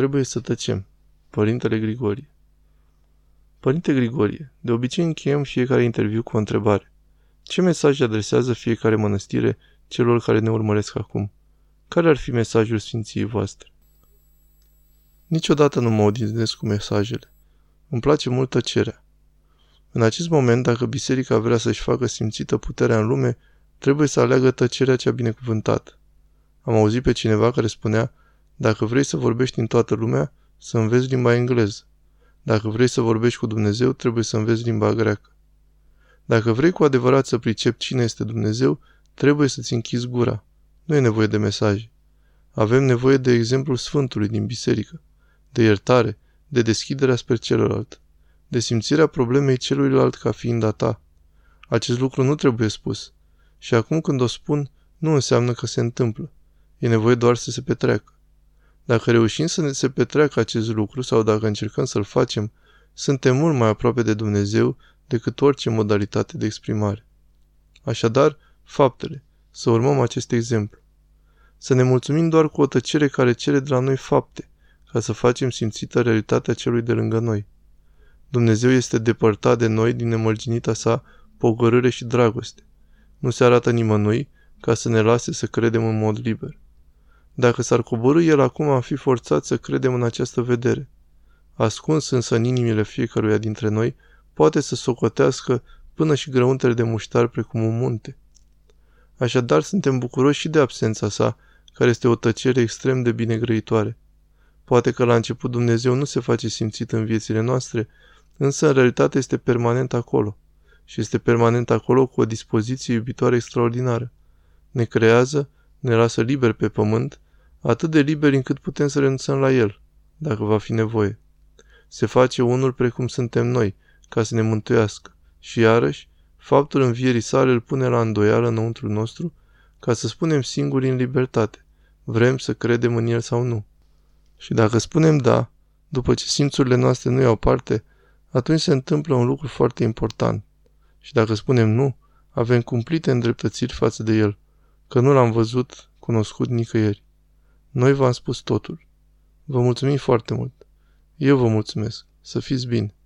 Trebuie să tăcem. Părintele Grigorie Părinte Grigorie, de obicei încheiem fiecare interviu cu o întrebare. Ce mesaj adresează fiecare mănăstire celor care ne urmăresc acum? Care ar fi mesajul Sfinției voastre? Niciodată nu mă odihnesc cu mesajele. Îmi place mult tăcerea. În acest moment, dacă biserica vrea să-și facă simțită puterea în lume, trebuie să aleagă tăcerea cea binecuvântată. Am auzit pe cineva care spunea, dacă vrei să vorbești în toată lumea, să înveți limba engleză. Dacă vrei să vorbești cu Dumnezeu, trebuie să înveți limba greacă. Dacă vrei cu adevărat să pricepi cine este Dumnezeu, trebuie să-ți închizi gura. Nu e nevoie de mesaje. Avem nevoie de exemplul Sfântului din biserică, de iertare, de deschiderea spre celălalt, de simțirea problemei celuilalt ca fiind a ta. Acest lucru nu trebuie spus. Și acum când o spun, nu înseamnă că se întâmplă. E nevoie doar să se petreacă. Dacă reușim să ne se petreacă acest lucru sau dacă încercăm să-l facem, suntem mult mai aproape de Dumnezeu decât orice modalitate de exprimare. Așadar, faptele. Să urmăm acest exemplu. Să ne mulțumim doar cu o tăcere care cere de la noi fapte, ca să facem simțită realitatea celui de lângă noi. Dumnezeu este depărtat de noi din nemărginita sa pogorâre și dragoste. Nu se arată nimănui ca să ne lase să credem în mod liber. Dacă s-ar coborâ el acum, am fi forțat să credem în această vedere. Ascuns însă în inimile fiecăruia dintre noi, poate să socotească până și grăuntele de muștar precum un munte. Așadar, suntem bucuroși și de absența sa, care este o tăcere extrem de binegrăitoare. Poate că la început Dumnezeu nu se face simțit în viețile noastre, însă în realitate este permanent acolo. Și este permanent acolo cu o dispoziție iubitoare extraordinară. Ne creează, ne lasă liber pe pământ, atât de liber încât putem să renunțăm la el, dacă va fi nevoie. Se face unul precum suntem noi, ca să ne mântuiască. Și iarăși, faptul învierii sale îl pune la îndoială înăuntru nostru, ca să spunem singuri în libertate, vrem să credem în el sau nu. Și dacă spunem da, după ce simțurile noastre nu iau parte, atunci se întâmplă un lucru foarte important. Și dacă spunem nu, avem cumplite îndreptățiri față de el, că nu l-am văzut, cunoscut nicăieri. Noi v-am spus totul. Vă mulțumim foarte mult. Eu vă mulțumesc. Să fiți bine.